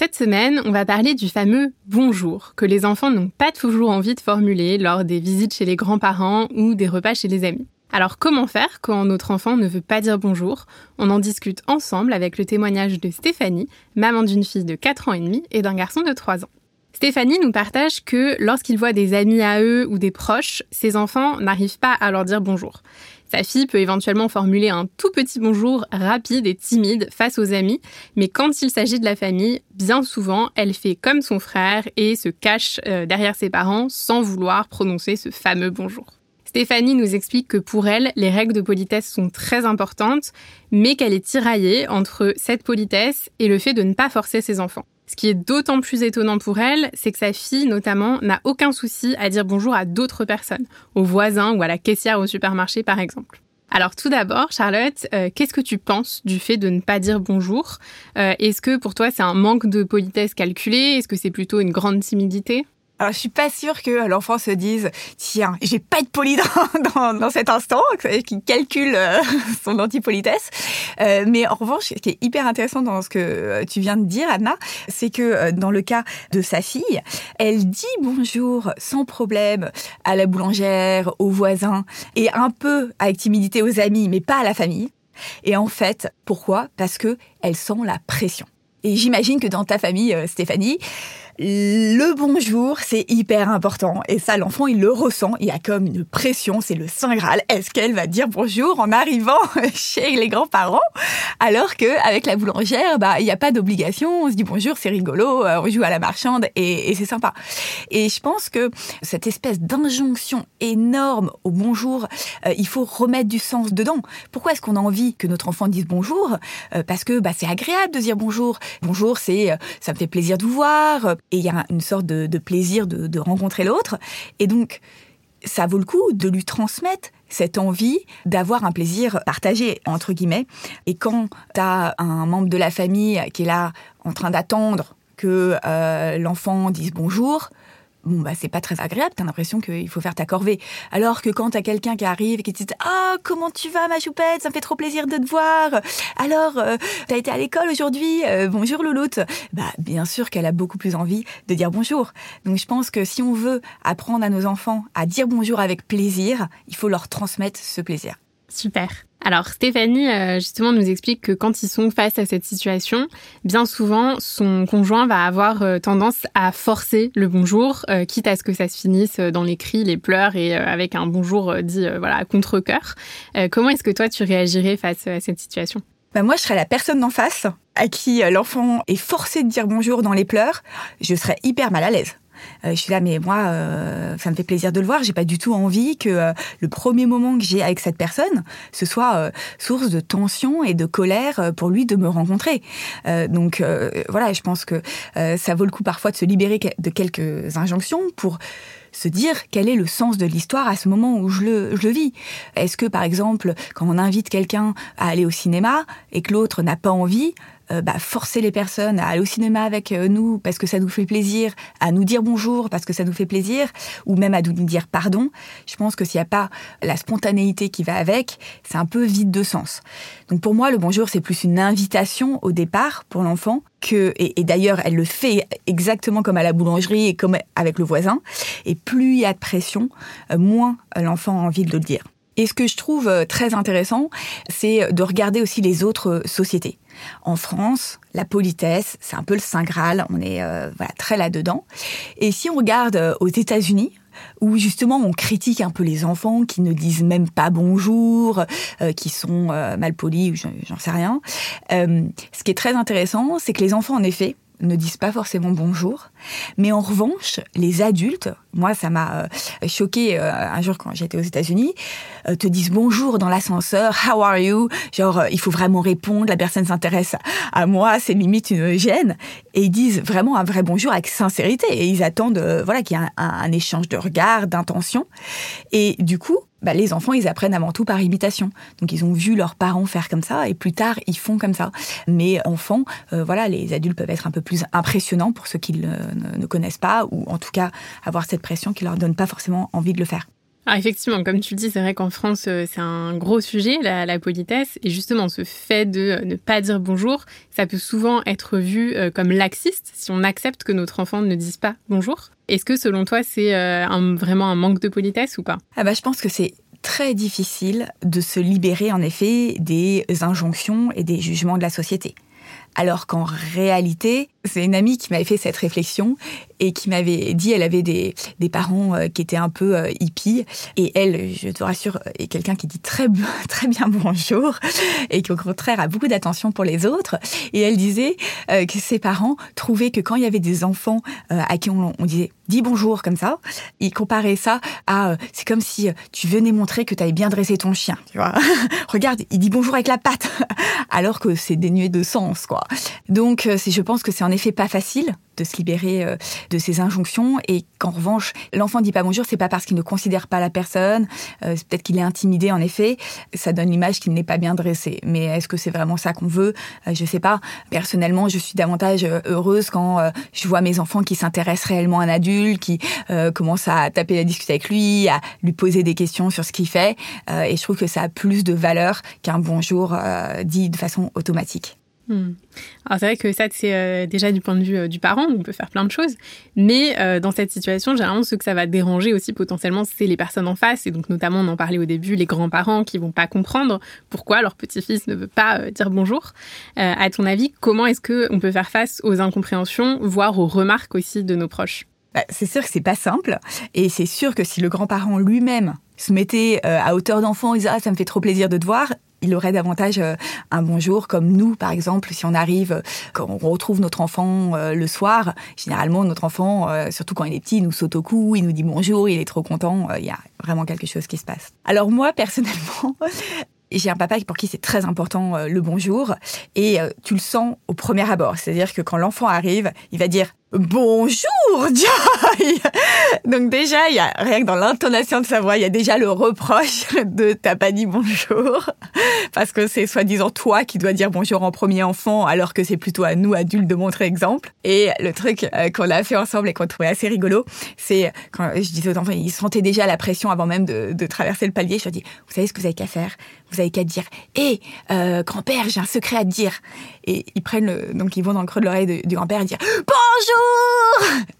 Cette semaine, on va parler du fameux bonjour que les enfants n'ont pas toujours envie de formuler lors des visites chez les grands-parents ou des repas chez les amis. Alors comment faire quand notre enfant ne veut pas dire bonjour? On en discute ensemble avec le témoignage de Stéphanie, maman d'une fille de 4 ans et demi et d'un garçon de 3 ans. Stéphanie nous partage que lorsqu'il voit des amis à eux ou des proches, ses enfants n'arrivent pas à leur dire bonjour. Sa fille peut éventuellement formuler un tout petit bonjour rapide et timide face aux amis, mais quand il s'agit de la famille, bien souvent, elle fait comme son frère et se cache euh, derrière ses parents sans vouloir prononcer ce fameux bonjour. Stéphanie nous explique que pour elle, les règles de politesse sont très importantes, mais qu'elle est tiraillée entre cette politesse et le fait de ne pas forcer ses enfants. Ce qui est d'autant plus étonnant pour elle, c'est que sa fille, notamment, n'a aucun souci à dire bonjour à d'autres personnes, aux voisins ou à la caissière au supermarché par exemple. Alors tout d'abord, Charlotte, euh, qu'est-ce que tu penses du fait de ne pas dire bonjour? Euh, Est-ce que pour toi c'est un manque de politesse calculé Est-ce que c'est plutôt une grande timidité? Alors, je suis pas sûre que l'enfant se dise tiens, j'ai pas de poli dans, dans, cet instant, qu'il calcule euh, son antipolitesse. Euh, mais en revanche, ce qui est hyper intéressant dans ce que tu viens de dire, Anna, c'est que euh, dans le cas de sa fille, elle dit bonjour sans problème à la boulangère, aux voisins et un peu avec timidité aux amis, mais pas à la famille. Et en fait, pourquoi? Parce que elle sent la pression. Et j'imagine que dans ta famille, Stéphanie, le bonjour, c'est hyper important. Et ça, l'enfant, il le ressent. Il y a comme une pression, c'est le Saint Graal. Est-ce qu'elle va dire bonjour en arrivant chez les grands-parents? Alors que avec la boulangère, bah, il n'y a pas d'obligation. On se dit bonjour, c'est rigolo, euh, on joue à la marchande et, c'est sympa. Et je pense que cette espèce d'injonction énorme au bonjour, euh, il faut remettre du sens dedans. Pourquoi est-ce qu'on a envie que notre enfant dise bonjour? Euh, Parce que bah, c'est agréable de dire bonjour. Bonjour, c'est ça me fait plaisir de vous voir et il y a une sorte de, plaisir de, rencontrer l'autre. Et donc, ça vaut le coup de lui transmettre cette envie d'avoir un plaisir partagé, entre guillemets. Et quand tu as un membre de la famille qui est là en train d'attendre que euh, l'enfant dise bonjour, bon bah c'est pas très agréable, t'as l'impression qu'il faut faire ta corvée. Alors que quand t'as quelqu'un qui arrive et qui te dit ah comment tu vas ma choupette, ça me fait trop plaisir de te voir. Alors euh, t'as été à l'école aujourd'hui, euh, bonjour louloute. Bah bien sûr qu'elle a beaucoup plus envie de dire bonjour. Donc je pense que si on veut apprendre à nos enfants à dire bonjour avec plaisir, il faut leur transmettre ce plaisir. Super. Alors Stéphanie euh, justement nous explique que quand ils sont face à cette situation, bien souvent son conjoint va avoir euh, tendance à forcer le bonjour, euh, quitte à ce que ça se finisse dans les cris, les pleurs et avec un bonjour dit voilà contre cœur. comment est-ce que toi tu réagirais face à cette situation? Bah moi, je serais la personne d'en face à qui l'enfant est forcé de dire bonjour dans les pleurs. Je serais hyper mal à l'aise. Euh, je suis là, mais moi, euh, ça me fait plaisir de le voir. J'ai pas du tout envie que euh, le premier moment que j'ai avec cette personne, ce soit source de tension et de colère pour lui de me rencontrer. donc voilà, je pense que ça vaut le coup parfois de se libérer de quelques injonctions pour se dire quel est le sens de l'histoire à ce moment où je le, je le vis. Est-ce que, par exemple, quand on invite quelqu'un à aller au cinéma et que l'autre n'a pas envie, euh, bah, forcer les personnes à aller au cinéma avec euh, nous parce que ça nous fait plaisir, à nous dire bonjour parce que ça nous fait plaisir, ou même à nous dire pardon, je pense que s'il n'y a pas la spontanéité qui va avec, c'est un peu vide de sens. Donc pour moi, le bonjour, c'est plus une invitation au départ pour l'enfant que, et, d'ailleurs, elle le fait exactement comme à la boulangerie et comme avec le voisin. Et plus il y a de pression, euh, moins l'enfant a envie de le dire. Et ce que je trouve très intéressant, c'est de regarder aussi les autres sociétés. En France, la politesse, c'est un peu le saint graal, on est euh, très là-dedans. Et si on regarde euh, aux États-Unis, où justement on critique un peu les enfants qui ne disent même pas bonjour, euh, qui sont mal polis ou j'en sais rien. ce qui est très intéressant, c'est que les enfants, en effet, ne disent pas forcément bonjour, mais en revanche, les adultes Moi, ça m'a euh, choqué euh, un jour quand j'étais aux États-Unis, euh, te disent bonjour dans l'ascenseur, how are you? Genre, il faut vraiment répondre, la personne s'intéresse à moi, c'est limite une gêne. Et ils disent vraiment un vrai bonjour avec sincérité. Et ils attendent voilà, qu'il y ait un, un échange de regards, d'intentions. Et du coup, bah, les enfants, ils apprennent avant tout par imitation. Donc, ils ont vu leurs parents faire comme ça, et plus tard, ils font comme ça. Mais enfants, euh, voilà, les adultes peuvent être un peu plus impressionnants pour ceux qui ne, connaissent pas, ou en tout cas avoir cette pression qui leur donne pas forcément envie de le faire. Ah, effectivement, comme tu le dis, c'est vrai qu'en France, euh, c'est un gros sujet, la, politesse. Et justement, ce fait de ne pas dire bonjour, ça peut souvent être vu euh, comme laxiste si on accepte que notre enfant ne dise pas bonjour. Est-ce que selon toi, c'est euh, vraiment un manque de politesse ou pas? Ah bah, Je pense que c'est très difficile de se libérer en effet des injonctions et des jugements de la société. Alors qu'en réalité, c'est une amie qui m'avait fait cette réflexion et qui m'avait dit, elle avait des, des parents euh, qui étaient un peu euh, hippies. Et elle, je te rassure, est quelqu'un qui dit très, très bien bonjour et qui au contraire a beaucoup d'attention pour les autres. Et elle disait euh, que ses parents trouvaient que quand il y avait des enfants à qui on, on disait dis bonjour comme ça, ils comparaient ça à c'est comme si tu venais montrer que tu avais bien dressé ton chien, tu vois. Regarde, il dit bonjour avec la patte alors que c'est dénué de sens quoi. Donc je pense que c'est en effet pas facile de se libérer euh, de ces injonctions et qu'en revanche, l'enfant dit pas bonjour, c'est pas parce qu'il ne considère pas la personne, euh, peut-être qu'il est intimidé en effet, ça donne l'image qu'il n'est pas bien dressé. Mais est-ce que c'est vraiment ça qu'on veut? Euh, Je sais pas. Personnellement, je suis davantage heureuse quand je vois mes enfants qui s'intéressent réellement à un adulte, qui commencent à taper la discussion avec lui, à lui poser des questions sur ce qu'il fait. et je trouve que ça a plus de valeur qu'un bonjour dit de façon automatique. Hmm. Alors c'est vrai que ça, c'est euh, déjà du point de vue euh, du parent, on peut faire plein de choses. Mais euh, dans cette situation, généralement, ce que ça va déranger aussi potentiellement, c'est les personnes en face. Et donc notamment, on en parlait au début, les grands-parents qui vont pas comprendre pourquoi leur petit-fils ne veut pas dire bonjour. à ton avis, comment est-ce qu'on peut faire face aux incompréhensions, voire aux remarques aussi de nos proches? Bah, c'est sûr que c'est pas simple, et c'est sûr que si le grand-parent lui-même se mettait à hauteur d'enfant, il disait ah ça me fait trop plaisir de te voir, il aurait davantage euh, un bonjour comme nous, par exemple, si on arrive, euh, quand on retrouve notre enfant euh, le soir, généralement notre enfant, surtout quand il est petit, il nous saute au cou, il nous dit bonjour, il est trop content, il y a vraiment quelque chose qui se passe. Alors moi, personnellement, j'ai un papa pour qui c'est très important le bonjour. Et tu le sens au premier abord, c'est-à-dire que quand l'enfant arrive, il va dire Bonjour Joy Donc déjà, il y a rien que dans l'intonation de sa voix, il y a déjà le reproche de t'as pas dit bonjour parce que c'est soi-disant toi qui dois dire bonjour en premier enfant alors que c'est plutôt à nous adultes de montrer exemple. Et le truc euh, qu'on a fait ensemble et qu'on trouvait assez rigolo, c'est quand je disais aux enfants, ils sentaient déjà la pression avant même de, traverser le palier. Je leur dis, vous savez ce que vous avez qu'à faire? Vous avez qu'à dire, hé, euh, grand-père, j'ai un secret à te dire. Et ils prennent le, donc ils vont dans le creux de l'oreille du grand-père et dire bonjour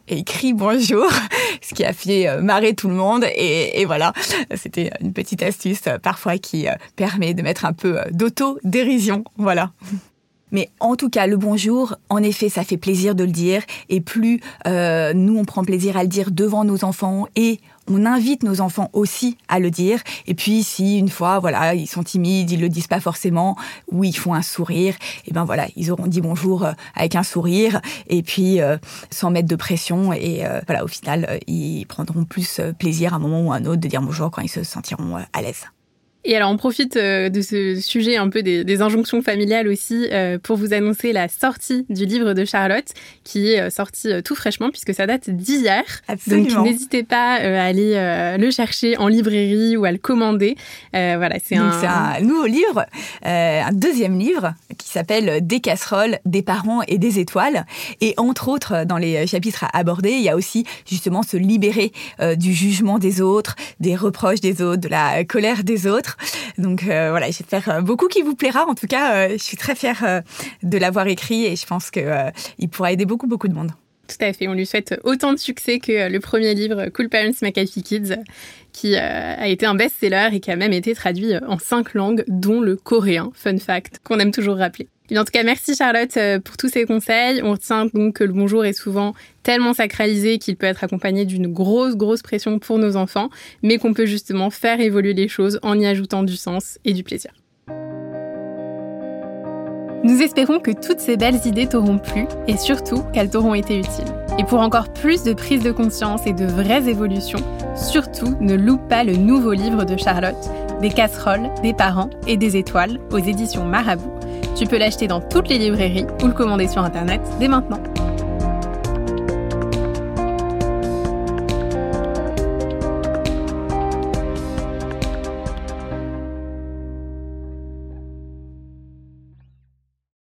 et crie bonjour, ce qui a fait euh, marrer tout le monde. Et, voilà, c'était une petite astuce euh, parfois qui euh, permet de mettre un peu d'auto-dérision. Voilà. Mais en tout cas, le bonjour, en effet, ça fait plaisir de le dire. Et plus nous, on prend plaisir à le dire devant nos enfants et on invite nos enfants aussi à le dire. Et puis, si une fois, voilà, ils sont timides, ils le disent pas forcément, ou ils font un sourire, et ben voilà, ils auront dit bonjour euh, avec un sourire, et puis euh, sans mettre de pression. Et euh, voilà, au final, ils prendront plus plaisir à un moment ou à un autre de dire bonjour quand ils se sentiront à l'aise. Et alors, on profite euh, de ce sujet un peu des, injonctions familiales aussi euh, pour vous annoncer la sortie du livre de Charlotte, qui est euh, sorti tout fraîchement puisque ça date d'hier. Donc, n'hésitez pas à aller le chercher en librairie ou à le commander. voilà, c'est un... un... nouveau livre, un deuxième livre qui s'appelle Des casseroles, des parents et des étoiles. Et entre autres, dans les chapitres abordés, il y a aussi justement se libérer du jugement des autres, des reproches des autres, de la colère des autres donc euh, voilà, j'espère euh, beaucoup qu'il vous plaira. En tout cas, euh, je suis très fière de l'avoir écrit et je pense qu'il pourra aider beaucoup, beaucoup de monde. Tout à fait. On lui souhaite autant de succès que le premier livre Cool Parents McAfee Kids, qui a été un best-seller et qui a même été traduit en cinq langues, dont le coréen. Fun fact qu'on aime toujours rappeler en tout cas, merci Charlotte euh, pour tous ces conseils. On retient donc que le bonjour est souvent tellement sacralisé qu'il peut être accompagné d'une grosse, grosse pression pour nos enfants, mais qu'on peut justement faire évoluer les choses en y ajoutant du sens et du plaisir. Nous espérons que toutes ces belles idées t'auront plu et surtout qu'elles t'auront été utiles. Et pour encore plus de prise de conscience et de vraies évolutions, surtout ne loupe pas le nouveau livre de Charlotte, Des casseroles, des parents et des étoiles aux éditions Marabout tu peux l'acheter dans toutes les librairies ou le commander sur Internet dès maintenant.